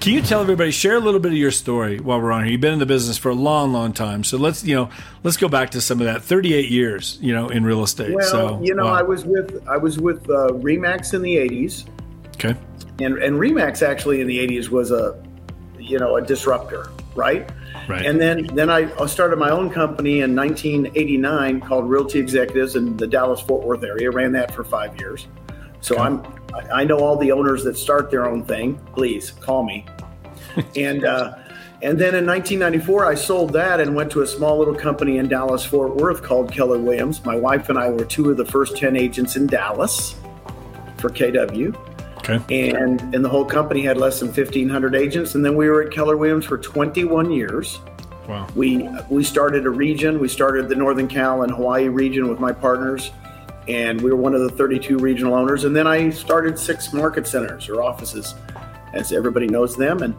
Can you tell everybody share a little bit of your story while we're on here? You've been in the business for a long, long time. So let's you know let's go back to some of that. Thirty eight years, you know, in real estate. Well, so you know, wow. I was with I was with uh, Remax in the '80s, okay. and and Remax actually in the '80s was a you know a disruptor, right? Right. And then then I started my own company in 1989 called Realty Executives in the Dallas Fort Worth area. Ran that for five years. So Okay. I'm I- know all the owners that start their own thing. Please call me. and uh, and then in 1994 I sold that and went to a small little company in Dallas Fort Worth called Keller Williams. My wife and I were two of the first 10 agents in Dallas for KW Okay. and and the whole company had less than 1500 agents and then we were at keller williams for 21 years Wow. we we started a region we started the northern cal and hawaii region with my partners and we were one of the 32 regional owners. And then i started six market centers or offices as everybody knows them. And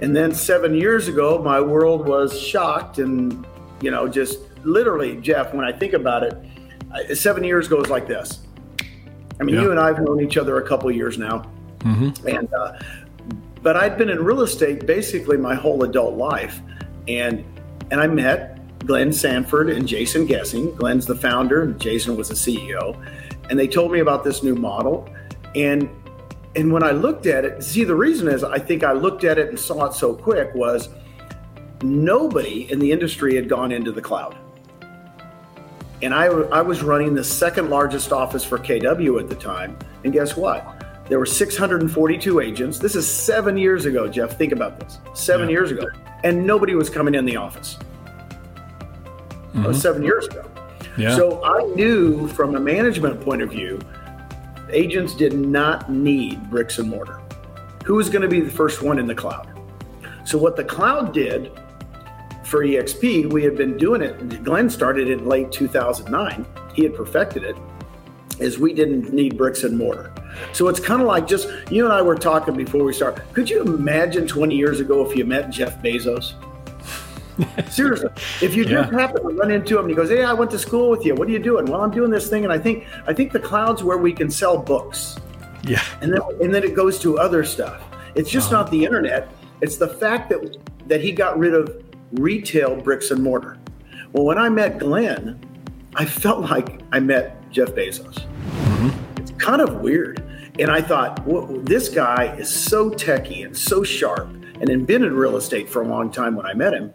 and then seven years ago my world was shocked and you know just literally jeff when i think about it seven years goes like this. I mean Yeah. you and i've known each other a couple of years now. And uh, but I'd been in real estate basically my whole adult life, and and I met Glenn Sanford and Jason Gesing. Glenn's the founder, and Jason was the CEO, and they told me about this new model, and and when I looked at it, see the reason is I think I looked at it and saw it so quick was nobody in the industry had gone into the cloud. And I, I was running the second largest office for KW at the time. And guess what? There were 642 agents. This is seven years ago, Jeff. Think about this. Seven Yeah. years ago. And nobody was coming in the office. That was seven years ago. Yeah. So I knew from a management point of view, agents did not need bricks and mortar. Who was going to be the first one in the cloud? So what the cloud did for EXP, we had been doing it. Glenn started it in late 2009. He had perfected it. Is we didn't need bricks and mortar. So it's kind of like just you and I were talking before we start. Could you imagine 20 years ago if you met Jeff Bezos? Seriously, if you just Yeah. happen to run into him and he goes, "Hey, I went to school with you. What are you doing?" Well, I'm doing this thing, and I think I think the cloud's where we can sell books, yeah. and then and then it goes to other stuff. It's just Uh-huh. not the internet. It's the fact that that he got rid of retail bricks and mortar. Well, when I met Glenn, I felt like I met Jeff Bezos. It's kind of weird. And I thought, well, this guy is so techy and so sharp and invented real estate for a long time when I met him.